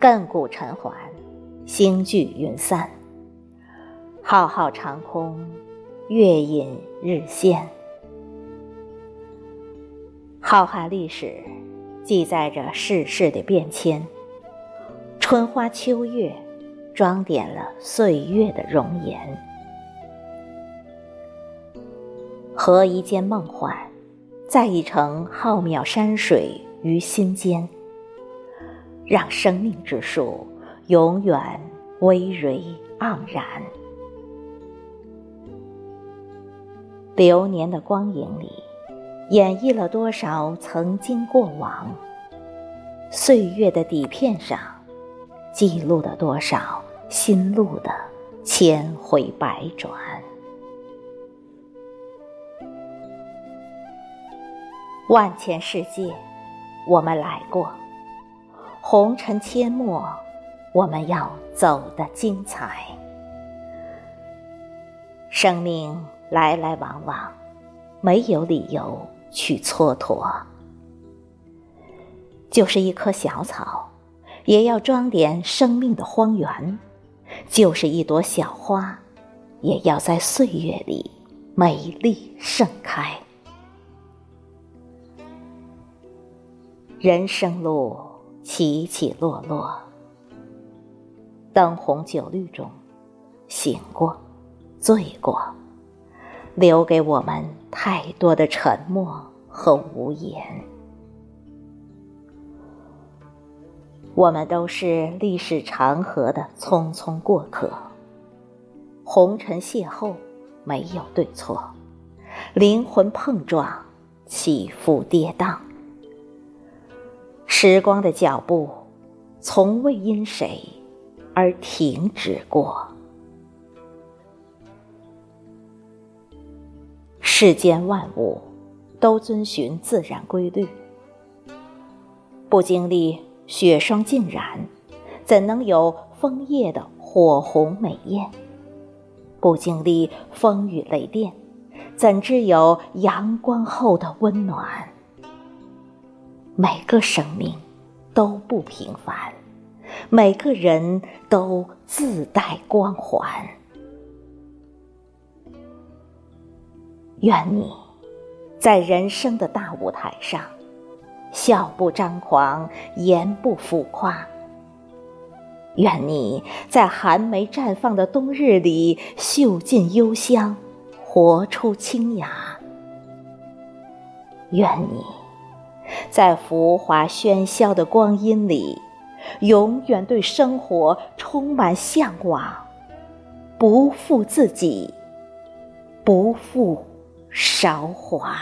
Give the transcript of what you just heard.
亘古尘寰，星聚云散。浩浩长空，月隐日现。浩瀚历史，记载着世事的变迁。春花秋月，装点了岁月的容颜。合一间梦幻，在一程浩渺山水于心间。让生命之树永远葳蕤盎然。流年的光影里，演绎了多少曾经过往？岁月的底片上，记录了多少心路的千回百转？万千世界，我们来过。红尘阡陌，我们要走得精彩。生命来来往往，没有理由去蹉跎。就是一棵小草，也要装点生命的荒原；就是一朵小花，也要在岁月里美丽盛开。人生路。起起落落，灯红酒绿中，醒过，醉过，留给我们太多的沉默和无言。我们都是历史长河的匆匆过客，红尘邂逅没有对错，灵魂碰撞，起伏跌宕。时光的脚步，从未因谁而停止过。世间万物都遵循自然规律，不经历雪霜浸染，怎能有枫叶的火红美艳？不经历风雨雷电，怎知有阳光后的温暖？每个生命都不平凡，每个人都自带光环。愿你在人生的大舞台上，笑不张狂，言不浮夸。愿你在寒梅绽放的冬日里，嗅尽幽香，活出清雅。愿你。在浮华喧嚣的光阴里，永远对生活充满向往，不负自己，不负韶华。